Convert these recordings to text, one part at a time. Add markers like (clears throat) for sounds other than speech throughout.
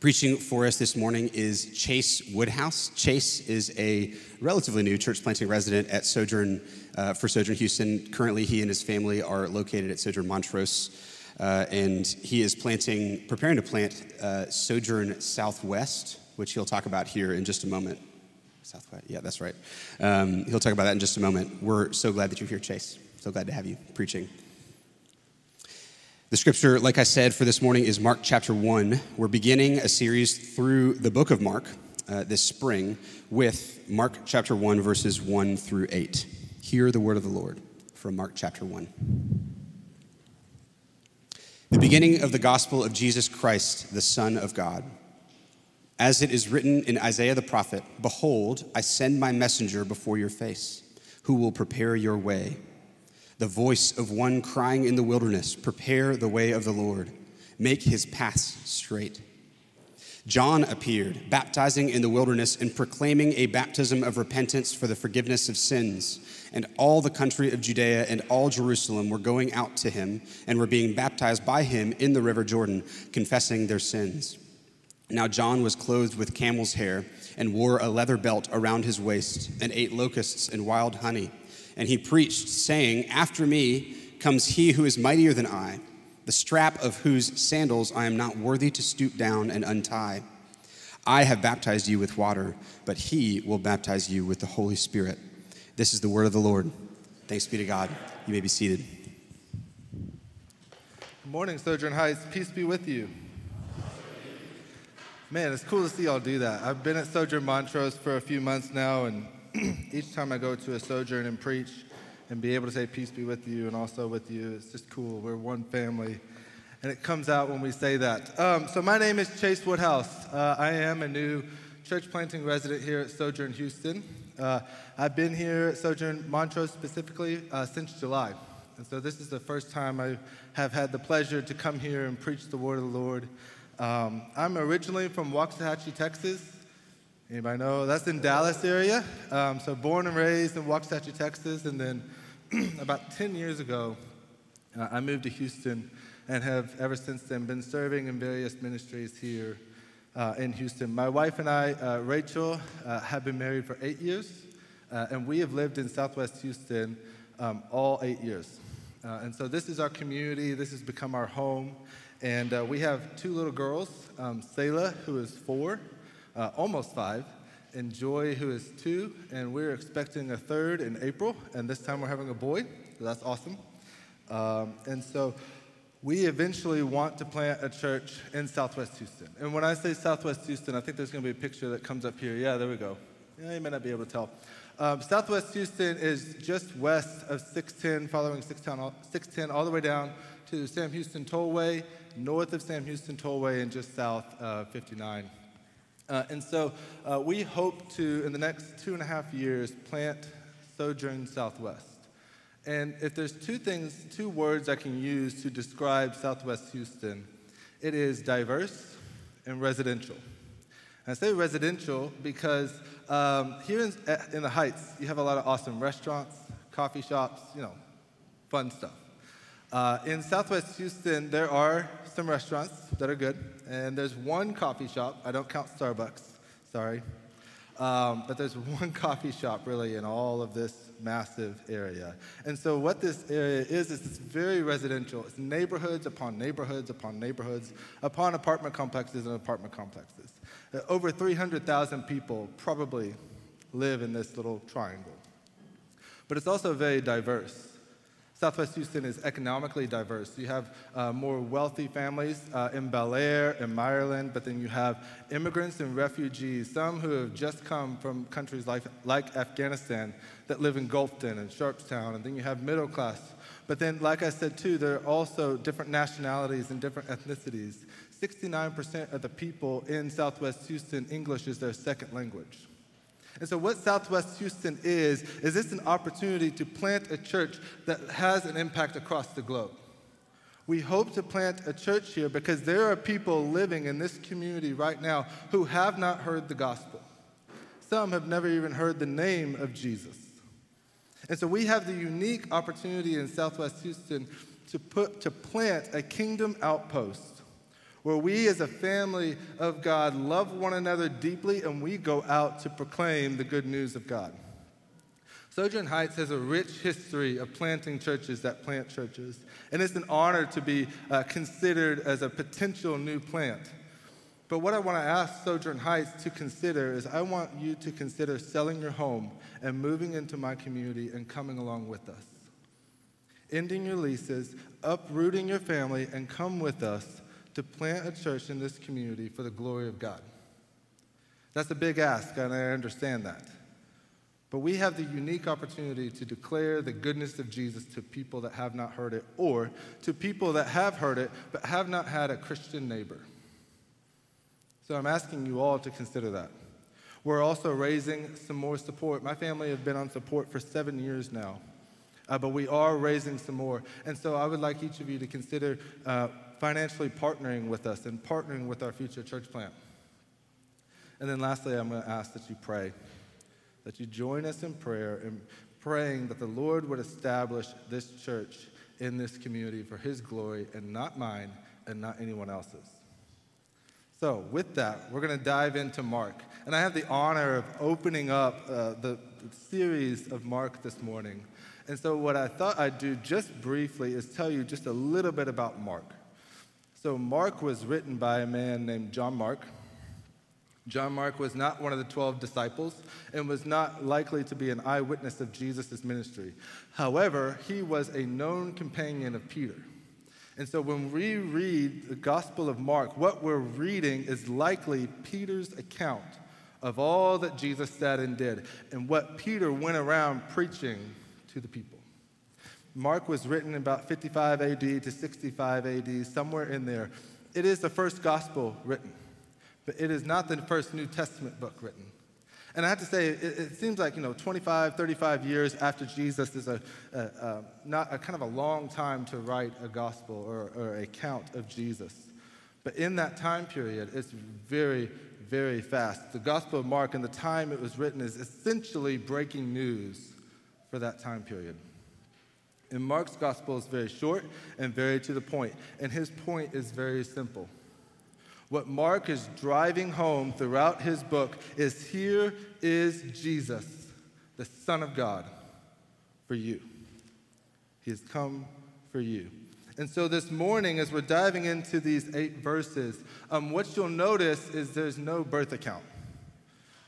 Preaching for us this morning is Chase Woodhouse. Chase is a relatively new church planting resident at Sojourn uh, for Sojourn Houston. Currently, he and his family are located at Sojourn Montrose, uh, and he is planting, preparing to plant uh, Sojourn Southwest, which he'll talk about here in just a moment. Southwest, yeah, that's right. Um, he'll talk about that in just a moment. We're so glad that you're here, Chase. So glad to have you preaching. The scripture, like I said, for this morning is Mark chapter 1. We're beginning a series through the book of Mark uh, this spring with Mark chapter 1, verses 1 through 8. Hear the word of the Lord from Mark chapter 1. The beginning of the gospel of Jesus Christ, the Son of God. As it is written in Isaiah the prophet Behold, I send my messenger before your face, who will prepare your way the voice of one crying in the wilderness, Prepare the way of the Lord, make his paths straight. John appeared, baptizing in the wilderness and proclaiming a baptism of repentance for the forgiveness of sins. And all the country of Judea and all Jerusalem were going out to him and were being baptized by him in the river Jordan, confessing their sins. Now John was clothed with camel's hair and wore a leather belt around his waist and ate locusts and wild honey and he preached, saying, After me comes he who is mightier than I, the strap of whose sandals I am not worthy to stoop down and untie. I have baptized you with water, but he will baptize you with the Holy Spirit. This is the word of the Lord. Thanks be to God. You may be seated. Good morning, Sojourn Heights. Peace be with you. Man, it's cool to see y'all do that. I've been at Sojourn Montrose for a few months now, and (clears throat) each time I go to a sojourn and preach and be able to say, Peace be with you and also with you, it's just cool. We're one family. And it comes out when we say that. Um, so, my name is Chase Woodhouse. Uh, I am a new church planting resident here at Sojourn Houston. Uh, I've been here at Sojourn Montrose specifically uh, since July. And so, this is the first time I have had the pleasure to come here and preach the word of the Lord. Um, I'm originally from Waxahachie, Texas. Anybody know? That's in Dallas area. Um, so born and raised in Waxahachie, Texas, and then (clears throat) about 10 years ago, uh, I moved to Houston and have ever since then been serving in various ministries here uh, in Houston. My wife and I, uh, Rachel, uh, have been married for eight years, uh, and we have lived in Southwest Houston um, all eight years. Uh, and so this is our community. This has become our home, and we have two little girls, um, Selah, who is four uh, almost five, and Joy, who is two, and we're expecting a third in April, and this time we're having a boy, so that's awesome. Um, and so we eventually want to plant a church in Southwest Houston. And when I say Southwest Houston, I think there's going to be a picture that comes up here. Yeah, there we go. Yeah, you may not be able to tell. Um, Southwest Houston is just west of 610, following 610 all the way down to Sam Houston Tollway, north of Sam Houston Tollway, and just south of 59. Uh, and so uh, we hope to, in the next two and a half years, plant Sojourn Southwest. And if there's two things, two words I can use to describe Southwest Houston, it is diverse and residential. And I say residential because um, here in, in the Heights, you have a lot of awesome restaurants, coffee shops, you know, fun stuff. Uh, in Southwest Houston, there are some restaurants that are good, and there's one coffee shop. I don't count Starbucks, sorry. Um, but there's (laughs) one coffee shop really in all of this massive area. And so, what this area is, is it's very residential. It's neighborhoods upon neighborhoods upon neighborhoods upon apartment complexes and apartment complexes. Uh, over 300,000 people probably live in this little triangle. But it's also very diverse. Southwest Houston is economically diverse. You have uh, more wealthy families uh, in Bellaire in Meyerland, but then you have immigrants and refugees, some who have just come from countries like, like Afghanistan that live in Gulfton and Sharpstown, and then you have middle class. But then, like I said too, there are also different nationalities and different ethnicities. 69% of the people in Southwest Houston, English is their second language. And so, what Southwest Houston is, is it's an opportunity to plant a church that has an impact across the globe. We hope to plant a church here because there are people living in this community right now who have not heard the gospel. Some have never even heard the name of Jesus. And so we have the unique opportunity in Southwest Houston to, put, to plant a kingdom outpost where we as a family of God love one another deeply and we go out to proclaim the good news of God. Sojourn Heights has a rich history of planting churches that plant churches, and it's an honor to be uh, considered as a potential new plant. But what I want to ask Sojourn Heights to consider is I want you to consider selling your home and moving into my community and coming along with us. Ending your leases, uprooting your family, and come with us to plant a church in this community for the glory of God. That's a big ask, and I understand that. But we have the unique opportunity to declare the goodness of Jesus to people that have not heard it, or to people that have heard it but have not had a Christian neighbor. So I'm asking you all to consider that. We're also raising some more support. My family has been on support for seven years now, uh, but we are raising some more. And so I would like each of you to consider uh, financially partnering with us and partnering with our future church plant. And then lastly, I'm going to ask that you pray that you join us in prayer and praying that the Lord would establish this church in this community for His glory and not mine and not anyone else's. So, with that, we're going to dive into Mark. And I have the honor of opening up uh, the, the series of Mark this morning. And so, what I thought I'd do just briefly is tell you just a little bit about Mark. So, Mark was written by a man named John Mark. John Mark was not one of the 12 disciples and was not likely to be an eyewitness of Jesus' ministry. However, he was a known companion of Peter. And so when we read the Gospel of Mark, what we're reading is likely Peter's account of all that Jesus said and did and what Peter went around preaching to the people. Mark was written about 55 AD to 65 AD, somewhere in there. It is the first gospel written but it is not the first New Testament book written. And I have to say, it, it seems like, you know, 25, 35 years after Jesus is a, a, a not a kind of a long time to write a gospel or, or a account of Jesus. But in that time period, it's very, very fast. The Gospel of Mark and the time it was written is essentially breaking news for that time period. And Mark's gospel is very short and very to the point, and his point is very simple. What Mark is driving home throughout his book is here is Jesus, the Son of God, for you. He has come for you. And so this morning, as we're diving into these eight verses, um, what you'll notice is there's no birth account,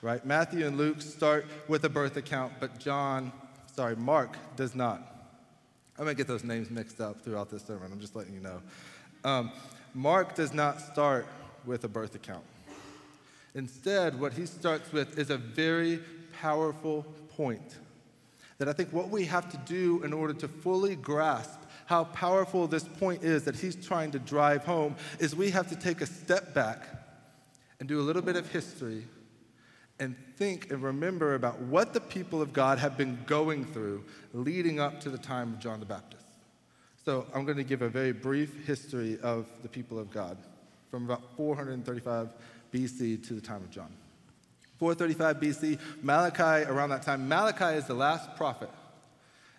right? Matthew and Luke start with a birth account, but John, sorry, Mark does not. Going to get those names mixed up throughout this sermon. I'm just letting you know. Um, Mark does not start with a birth account. Instead, what he starts with is a very powerful point that I think what we have to do in order to fully grasp how powerful this point is that he's trying to drive home is we have to take a step back and do a little bit of history and think and remember about what the people of God have been going through leading up to the time of John the Baptist. So I'm going to give a very brief history of the people of God from about 435 BC to the time of John. 435 BC, Malachi, around that time, Malachi is the last prophet.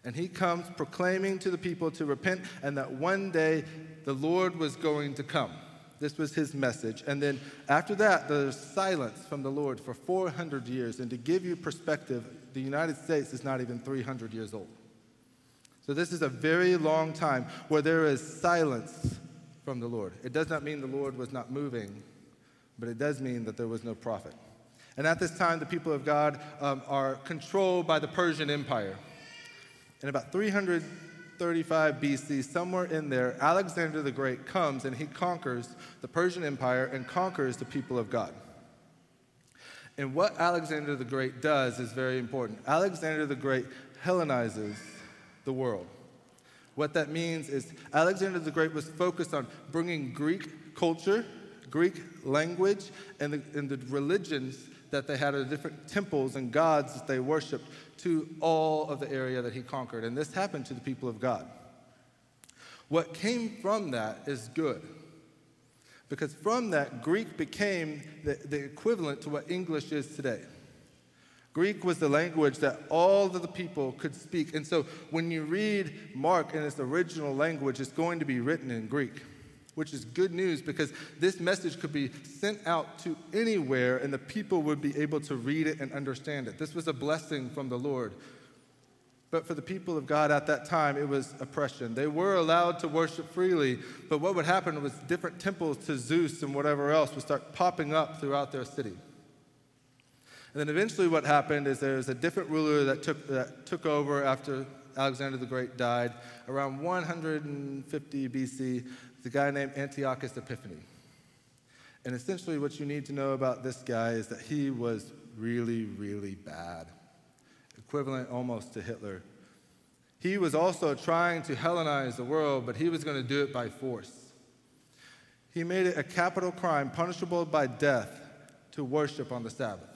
And he comes proclaiming to the people to repent and that one day the Lord was going to come. This was his message. And then after that, there's silence from the Lord for 400 years. And to give you perspective, the United States is not even 300 years old. So this is a very long time where there is silence from the Lord. It does not mean the Lord was not moving, but it does mean that there was no prophet. And at this time, the people of God um, are controlled by the Persian Empire. In about 335 BC, somewhere in there, Alexander the Great comes and he conquers the Persian Empire and conquers the people of God. And what Alexander the Great does is very important. Alexander the Great Hellenizes the world. What that means is Alexander the Great was focused on bringing Greek culture, Greek language, and the, and the religions that they had, different temples and gods that they worshiped, to all of the area that he conquered. And this happened to the people of God. What came from that is good. Because from that, Greek became the, the equivalent to what English is today. Greek was the language that all of the people could speak. And so when you read Mark in its original language, it's going to be written in Greek. Which is good news because this message could be sent out to anywhere and the people would be able to read it and understand it. This was a blessing from the Lord. But for the people of God at that time, it was oppression. They were allowed to worship freely, but what would happen was different temples to Zeus and whatever else would start popping up throughout their city. And then eventually, what happened is there was a different ruler that took, that took over after Alexander the Great died. Around 150 BC, the guy named Antiochus Epiphanes. And essentially, what you need to know about this guy is that he was really, really bad equivalent almost to Hitler. He was also trying to Hellenize the world, but he was going to do it by force. He made it a capital crime, punishable by death, to worship on the Sabbath.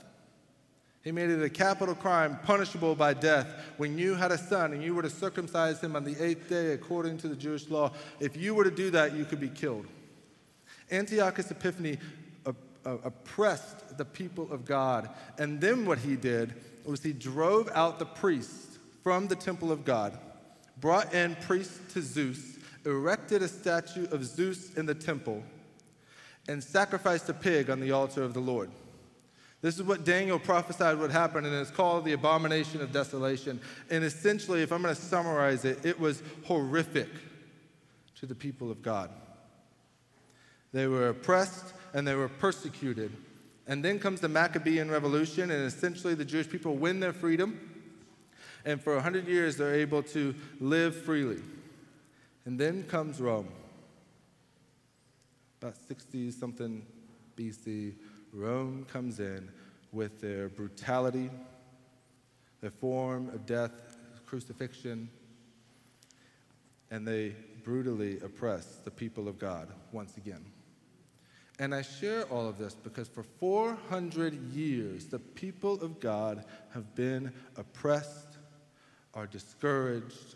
He made it a capital crime, punishable by death. When you had a son and you were to circumcise him on the eighth day according to the Jewish law, if you were to do that, you could be killed. Antiochus Epiphanes uh, oppressed the people of God. And then what he did was he drove out the priests from the temple of God, brought in priests to Zeus, erected a statue of Zeus in the temple, and sacrificed a pig on the altar of the Lord. This is what Daniel prophesied would happen, and it's called the abomination of desolation. And essentially, if I'm going to summarize it, it was horrific to the people of God. They were oppressed and they were persecuted and then comes the Maccabean Revolution, and essentially the Jewish people win their freedom. And for 100 years, they're able to live freely. And then comes Rome. About 60 something BC, Rome comes in with their brutality, their form of death, crucifixion, and they brutally oppress the people of God once again. And I share all of this because for 400 years, the people of God have been oppressed, are discouraged,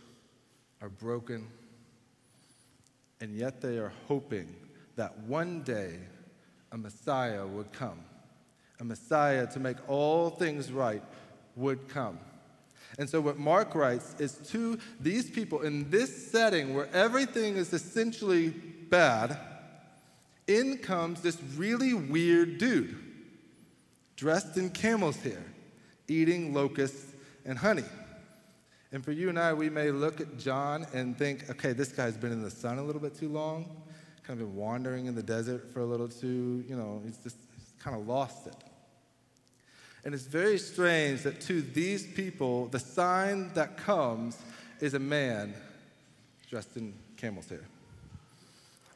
are broken, and yet they are hoping that one day a Messiah would come. A Messiah to make all things right would come. And so, what Mark writes is to these people in this setting where everything is essentially bad in comes this really weird dude dressed in camel's hair, eating locusts and honey. And for you and I, we may look at John and think, okay, this guy's been in the sun a little bit too long, kind of been wandering in the desert for a little too, you know, he's just he's kind of lost it. And it's very strange that to these people, the sign that comes is a man dressed in camel's hair.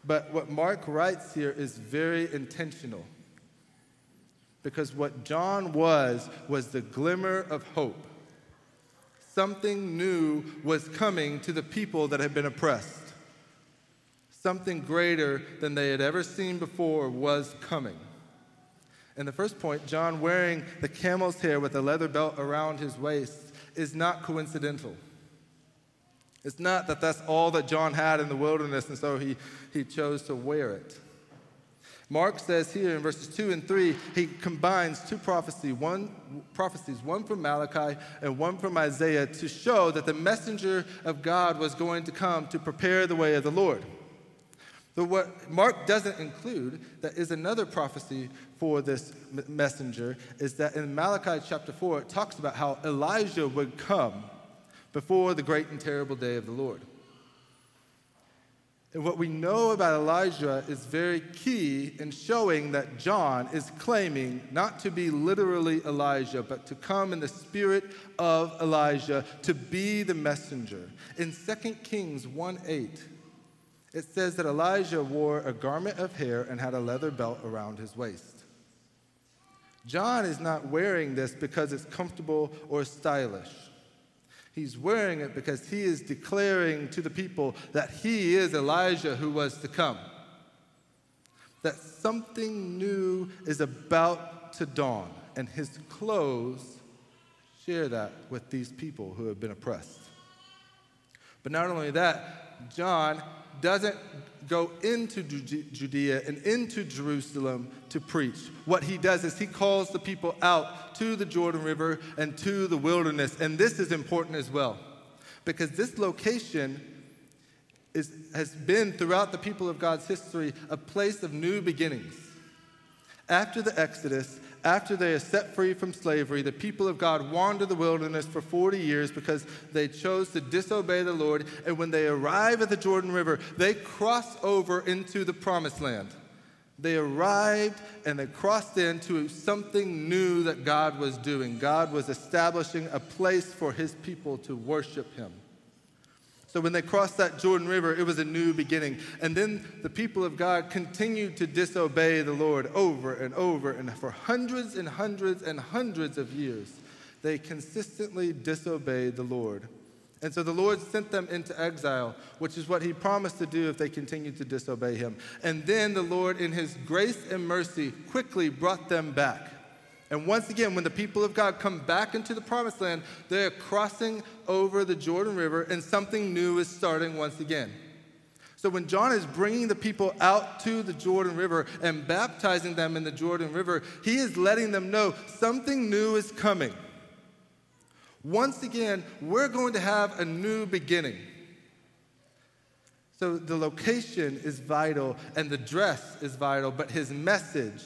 But what Mark writes here is very intentional. Because what John was, was the glimmer of hope. Something new was coming to the people that had been oppressed. Something greater than they had ever seen before was coming. And the first point, John wearing the camel's hair with a leather belt around his waist, is not coincidental. It's not that that's all that John had in the wilderness and so he, he chose to wear it. Mark says here in verses 2 and 3, he combines two prophecy, one, prophecies, one from Malachi and one from Isaiah, to show that the messenger of God was going to come to prepare the way of the Lord. But what Mark doesn't include, that is another prophecy for this messenger, is that in Malachi chapter 4, it talks about how Elijah would come before the great and terrible day of the Lord. And what we know about Elijah is very key in showing that John is claiming not to be literally Elijah, but to come in the spirit of Elijah to be the messenger. In 2 Kings 1 8, it says that Elijah wore a garment of hair and had a leather belt around his waist. John is not wearing this because it's comfortable or stylish. He's wearing it because he is declaring to the people that he is Elijah who was to come. That something new is about to dawn, and his clothes share that with these people who have been oppressed. But not only that, John doesn't go into Judea and into Jerusalem to preach. What he does is he calls the people out to the Jordan River and to the wilderness. And this is important as well, because this location is, has been throughout the people of God's history a place of new beginnings. After the Exodus, after they are set free from slavery, the people of God wander the wilderness for 40 years because they chose to disobey the Lord. And when they arrive at the Jordan River, they cross over into the promised land. They arrived and they crossed into something new that God was doing. God was establishing a place for his people to worship him. So when they crossed that Jordan River, it was a new beginning. And then the people of God continued to disobey the Lord over and over. And for hundreds and hundreds and hundreds of years, they consistently disobeyed the Lord. And so the Lord sent them into exile, which is what He promised to do if they continued to disobey Him. And then the Lord, in His grace and mercy, quickly brought them back. And once again, when the people of God come back into the promised land, they're crossing over the Jordan River and something new is starting once again. So when John is bringing the people out to the Jordan River and baptizing them in the Jordan River, he is letting them know something new is coming. Once again, we're going to have a new beginning. So the location is vital and the dress is vital, but his message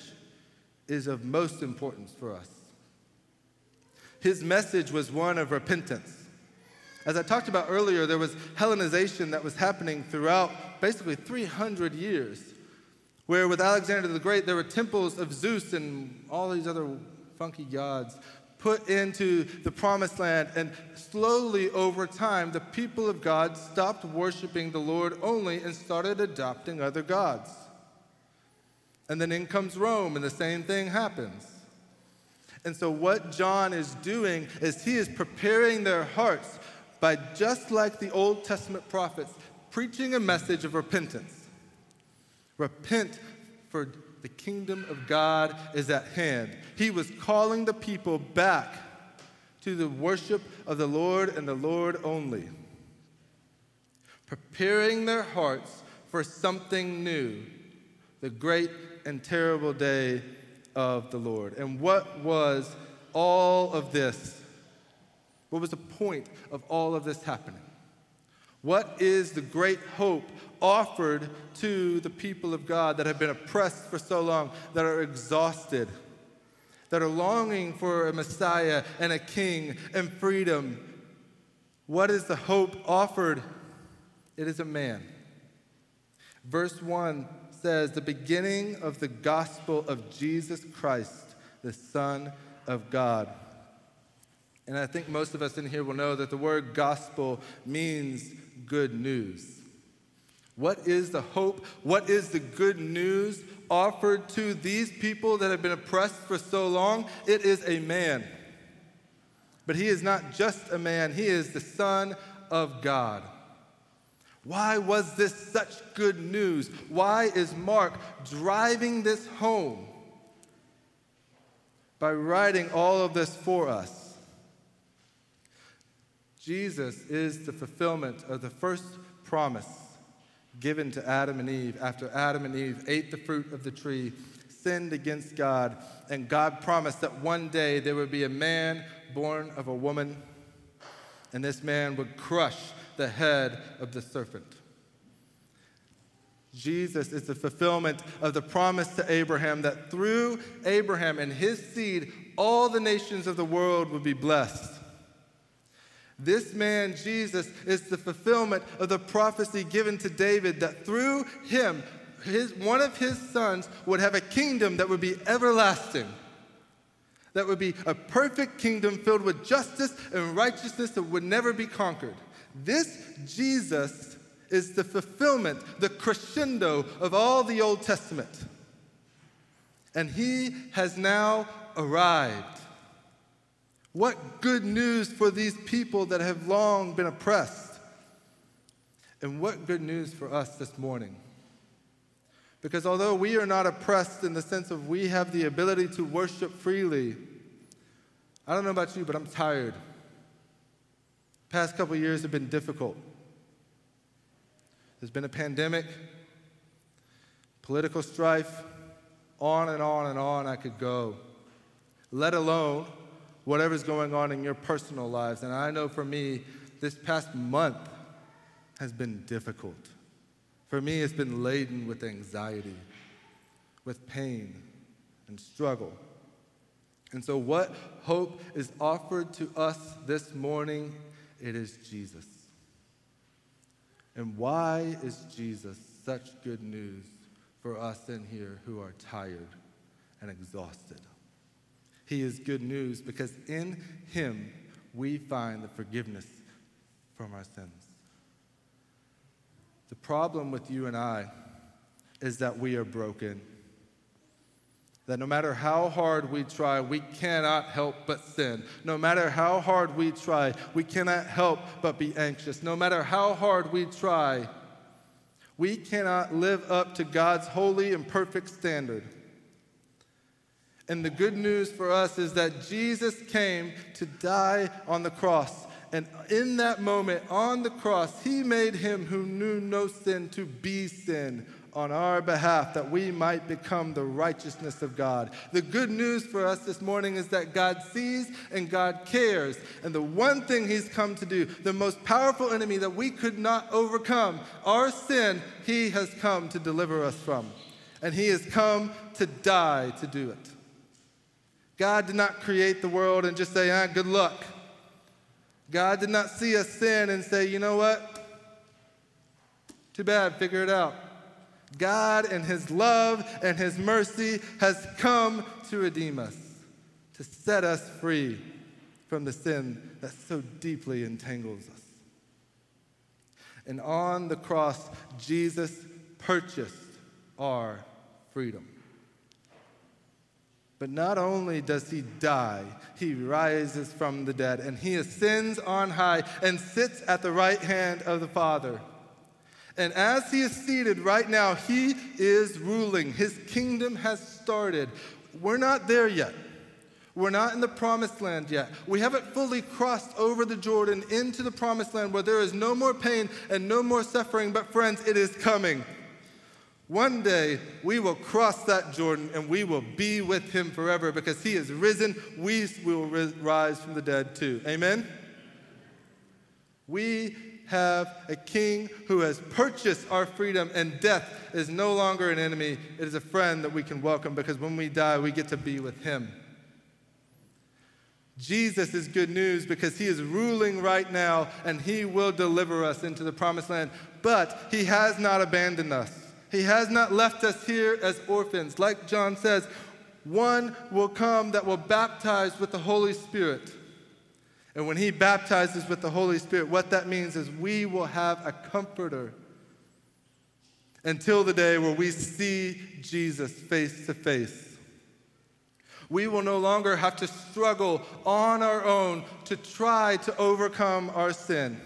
is of most importance for us. His message was one of repentance. As I talked about earlier, there was Hellenization that was happening throughout basically 300 years, where with Alexander the Great, there were temples of Zeus and all these other funky gods put into the promised land. And slowly over time, the people of God stopped worshiping the Lord only and started adopting other gods. And then in comes Rome, and the same thing happens. And so, what John is doing is he is preparing their hearts by just like the Old Testament prophets, preaching a message of repentance. Repent, for the kingdom of God is at hand. He was calling the people back to the worship of the Lord and the Lord only, preparing their hearts for something new, the great and terrible day of the Lord. And what was all of this? What was the point of all of this happening? What is the great hope offered to the people of God that have been oppressed for so long, that are exhausted, that are longing for a Messiah and a king and freedom? What is the hope offered? It is a man. Verse 1 says, the beginning of the gospel of Jesus Christ, the Son of God. And I think most of us in here will know that the word gospel means good news. What is the hope? What is the good news offered to these people that have been oppressed for so long? It is a man. But he is not just a man, he is the Son of God. Why was this such good news? Why is Mark driving this home by writing all of this for us? Jesus is the fulfillment of the first promise given to Adam and Eve after Adam and Eve ate the fruit of the tree, sinned against God, and God promised that one day there would be a man born of a woman, and this man would crush the head of the serpent. Jesus is the fulfillment of the promise to Abraham that through Abraham and his seed, all the nations of the world would be blessed. This man, Jesus, is the fulfillment of the prophecy given to David that through him, his, one of his sons would have a kingdom that would be everlasting that would be a perfect kingdom filled with justice and righteousness that would never be conquered. This Jesus is the fulfillment, the crescendo of all the Old Testament. And he has now arrived. What good news for these people that have long been oppressed. And what good news for us this morning. Because although we are not oppressed in the sense of we have the ability to worship freely, I don't know about you, but I'm tired. Past couple years have been difficult. There's been a pandemic, political strife, on and on and on I could go, let alone whatever's going on in your personal lives. And I know for me, this past month has been difficult. For me, it's been laden with anxiety, with pain and struggle. And so, what hope is offered to us this morning? It is Jesus. And why is Jesus such good news for us in here who are tired and exhausted? He is good news because in Him we find the forgiveness from our sins. The problem with you and I is that we are broken. That no matter how hard we try, we cannot help but sin. No matter how hard we try, we cannot help but be anxious. No matter how hard we try, we cannot live up to God's holy and perfect standard. And the good news for us is that Jesus came to die on the cross. And in that moment on the cross, he made him who knew no sin to be sin on our behalf that we might become the righteousness of God. The good news for us this morning is that God sees and God cares. And the one thing He's come to do, the most powerful enemy that we could not overcome, our sin, He has come to deliver us from. And He has come to die to do it. God did not create the world and just say, ah, good luck. God did not see us sin and say, you know what? Too bad, figure it out. God and His love and His mercy has come to redeem us, to set us free from the sin that so deeply entangles us. And on the cross, Jesus purchased our freedom. But not only does he die, he rises from the dead and he ascends on high and sits at the right hand of the Father. And as he is seated right now, he is ruling. His kingdom has started. We're not there yet. We're not in the promised land yet. We haven't fully crossed over the Jordan into the promised land where there is no more pain and no more suffering. But, friends, it is coming. One day we will cross that Jordan and we will be with him forever because he is risen. We will rise from the dead too. Amen? We have a king who has purchased our freedom, and death is no longer an enemy. It is a friend that we can welcome because when we die, we get to be with him. Jesus is good news because he is ruling right now and he will deliver us into the promised land. But he has not abandoned us. He has not left us here as orphans. Like John says, one will come that will baptize with the Holy Spirit. And when he baptizes with the Holy Spirit, what that means is we will have a comforter until the day where we see Jesus face to face. We will no longer have to struggle on our own to try to overcome our sin.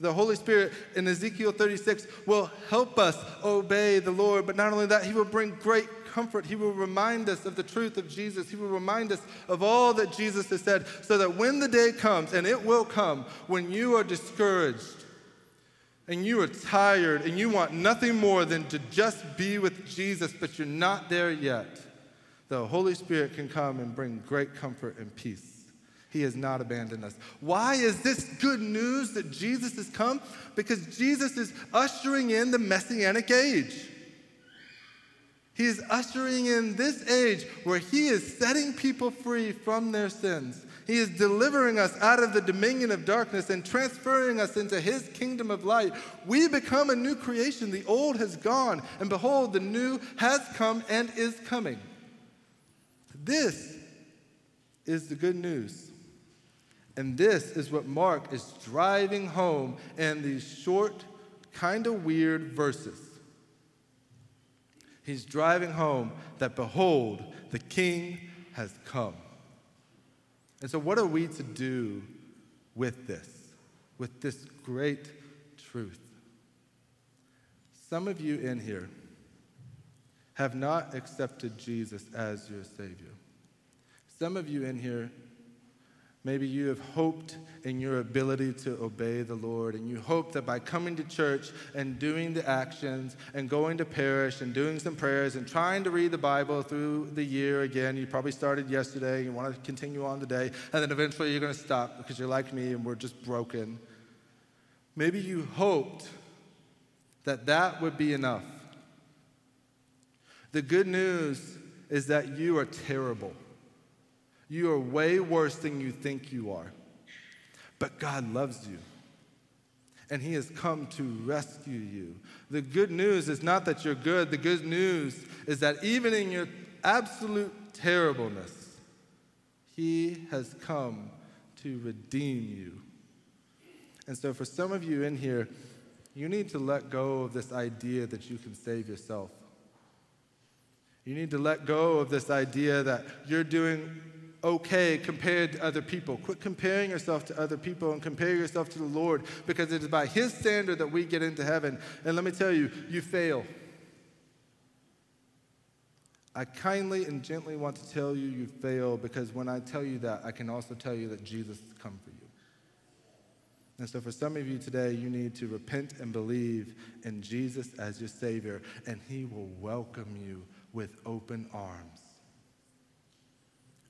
The Holy Spirit in Ezekiel 36 will help us obey the Lord, but not only that, He will bring great comfort. He will remind us of the truth of Jesus. He will remind us of all that Jesus has said, so that when the day comes, and it will come, when you are discouraged and you are tired and you want nothing more than to just be with Jesus, but you're not there yet, the Holy Spirit can come and bring great comfort and peace. He has not abandoned us. Why is this good news that Jesus has come? Because Jesus is ushering in the messianic age. He is ushering in this age where He is setting people free from their sins. He is delivering us out of the dominion of darkness and transferring us into His kingdom of light. We become a new creation. The old has gone, and behold, the new has come and is coming. This is the good news. And this is what Mark is driving home in these short, kind of weird verses. He's driving home that, behold, the king has come. And so, what are we to do with this, with this great truth? Some of you in here have not accepted Jesus as your Savior. Some of you in here Maybe you have hoped in your ability to obey the Lord, and you hope that by coming to church and doing the actions and going to parish and doing some prayers and trying to read the Bible through the year again, you probably started yesterday, you want to continue on today, and then eventually you're going to stop because you're like me and we're just broken. Maybe you hoped that that would be enough. The good news is that you are terrible. You are way worse than you think you are. But God loves you. And He has come to rescue you. The good news is not that you're good, the good news is that even in your absolute terribleness, He has come to redeem you. And so, for some of you in here, you need to let go of this idea that you can save yourself. You need to let go of this idea that you're doing okay compared to other people. Quit comparing yourself to other people and compare yourself to the Lord because it is by His standard that we get into heaven. And let me tell you, you fail. I kindly and gently want to tell you you fail because when I tell you that, I can also tell you that Jesus has come for you. And so, for some of you today, you need to repent and believe in Jesus as your Savior, and He will welcome you with open arms.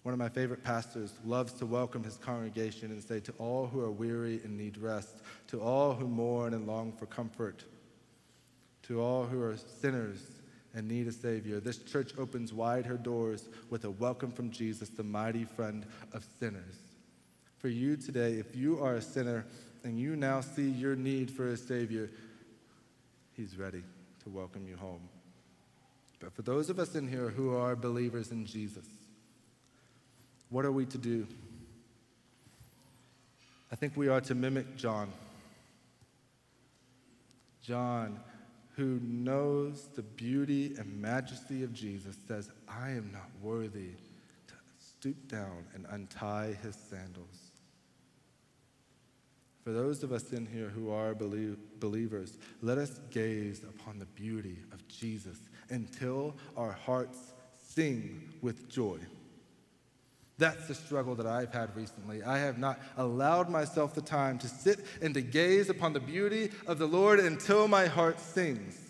One of my favorite pastors loves to welcome his congregation and say, To all who are weary and need rest, to all who mourn and long for comfort, to all who are sinners and need a Savior, this church opens wide her doors with a welcome from Jesus, the mighty friend of sinners. For you today, if you are a sinner and you now see your need for a Savior, He's ready to welcome you home. But for those of us in here who are believers in Jesus, what are we to do? I think we are to mimic John. John, who knows the beauty and majesty of Jesus, says, I am not worthy to stoop down and untie his sandals. For those of us in here who are believers, let us gaze upon the beauty of Jesus until our hearts sing with joy. That's the struggle that I've had recently. I have not allowed myself the time to sit and to gaze upon the beauty of the Lord until my heart sings.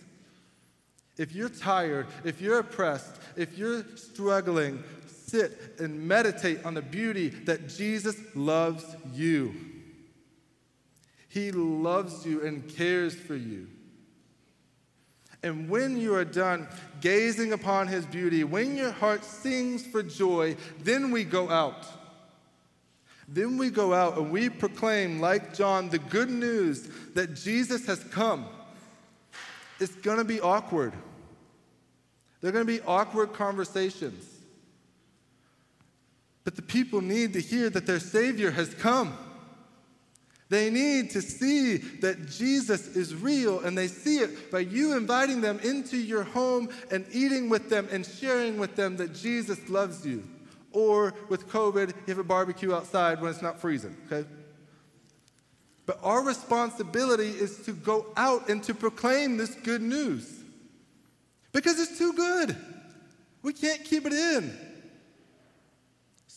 If you're tired, if you're oppressed, if you're struggling, sit and meditate on the beauty that Jesus loves you. He loves you and cares for you. And when you are done gazing upon his beauty, when your heart sings for joy, then we go out. Then we go out and we proclaim, like John, the good news that Jesus has come. It's going to be awkward. There are going to be awkward conversations. But the people need to hear that their Savior has come. They need to see that Jesus is real, and they see it by you inviting them into your home and eating with them and sharing with them that Jesus loves you. Or with COVID, you have a barbecue outside when it's not freezing, okay? But our responsibility is to go out and to proclaim this good news because it's too good. We can't keep it in.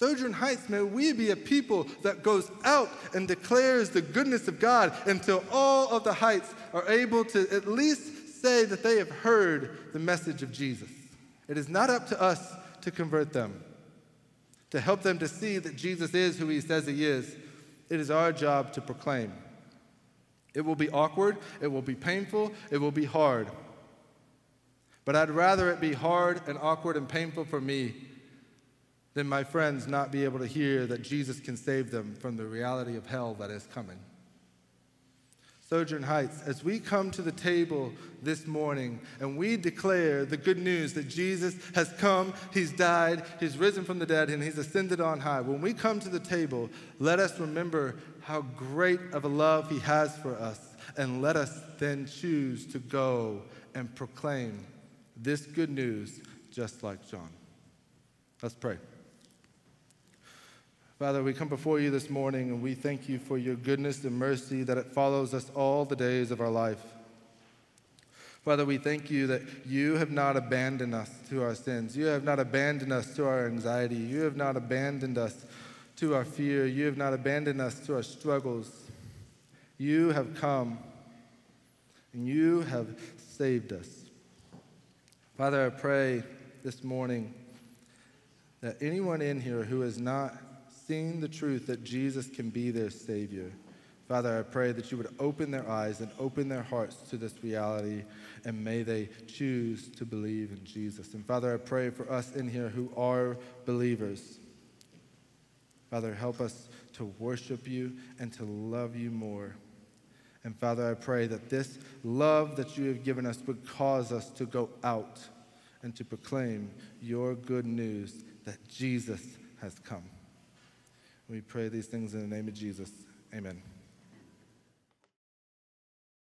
Sojourn Heights, may we be a people that goes out and declares the goodness of God until all of the heights are able to at least say that they have heard the message of Jesus. It is not up to us to convert them, to help them to see that Jesus is who he says he is. It is our job to proclaim. It will be awkward, it will be painful, it will be hard. But I'd rather it be hard and awkward and painful for me then my friends not be able to hear that Jesus can save them from the reality of hell that is coming. Sojourn Heights, as we come to the table this morning and we declare the good news that Jesus has come, He's died, He's risen from the dead, and He's ascended on high, when we come to the table, let us remember how great of a love He has for us, and let us then choose to go and proclaim this good news just like John. Let's pray. Father, we come before you this morning and we thank you for your goodness and mercy that it follows us all the days of our life. Father, we thank you that you have not abandoned us to our sins. You have not abandoned us to our anxiety. You have not abandoned us to our fear. You have not abandoned us to our struggles. You have come and you have saved us. Father, I pray this morning that anyone in here who has not seen the truth that Jesus can be their Savior, Father, I pray that you would open their eyes and open their hearts to this reality, and may they choose to believe in Jesus. And Father, I pray for us in here who are believers. Father, help us to worship you and to love you more. And Father, I pray that this love that you have given us would cause us to go out and to proclaim your good news that Jesus has come. We pray these things in the name of Jesus. Amen.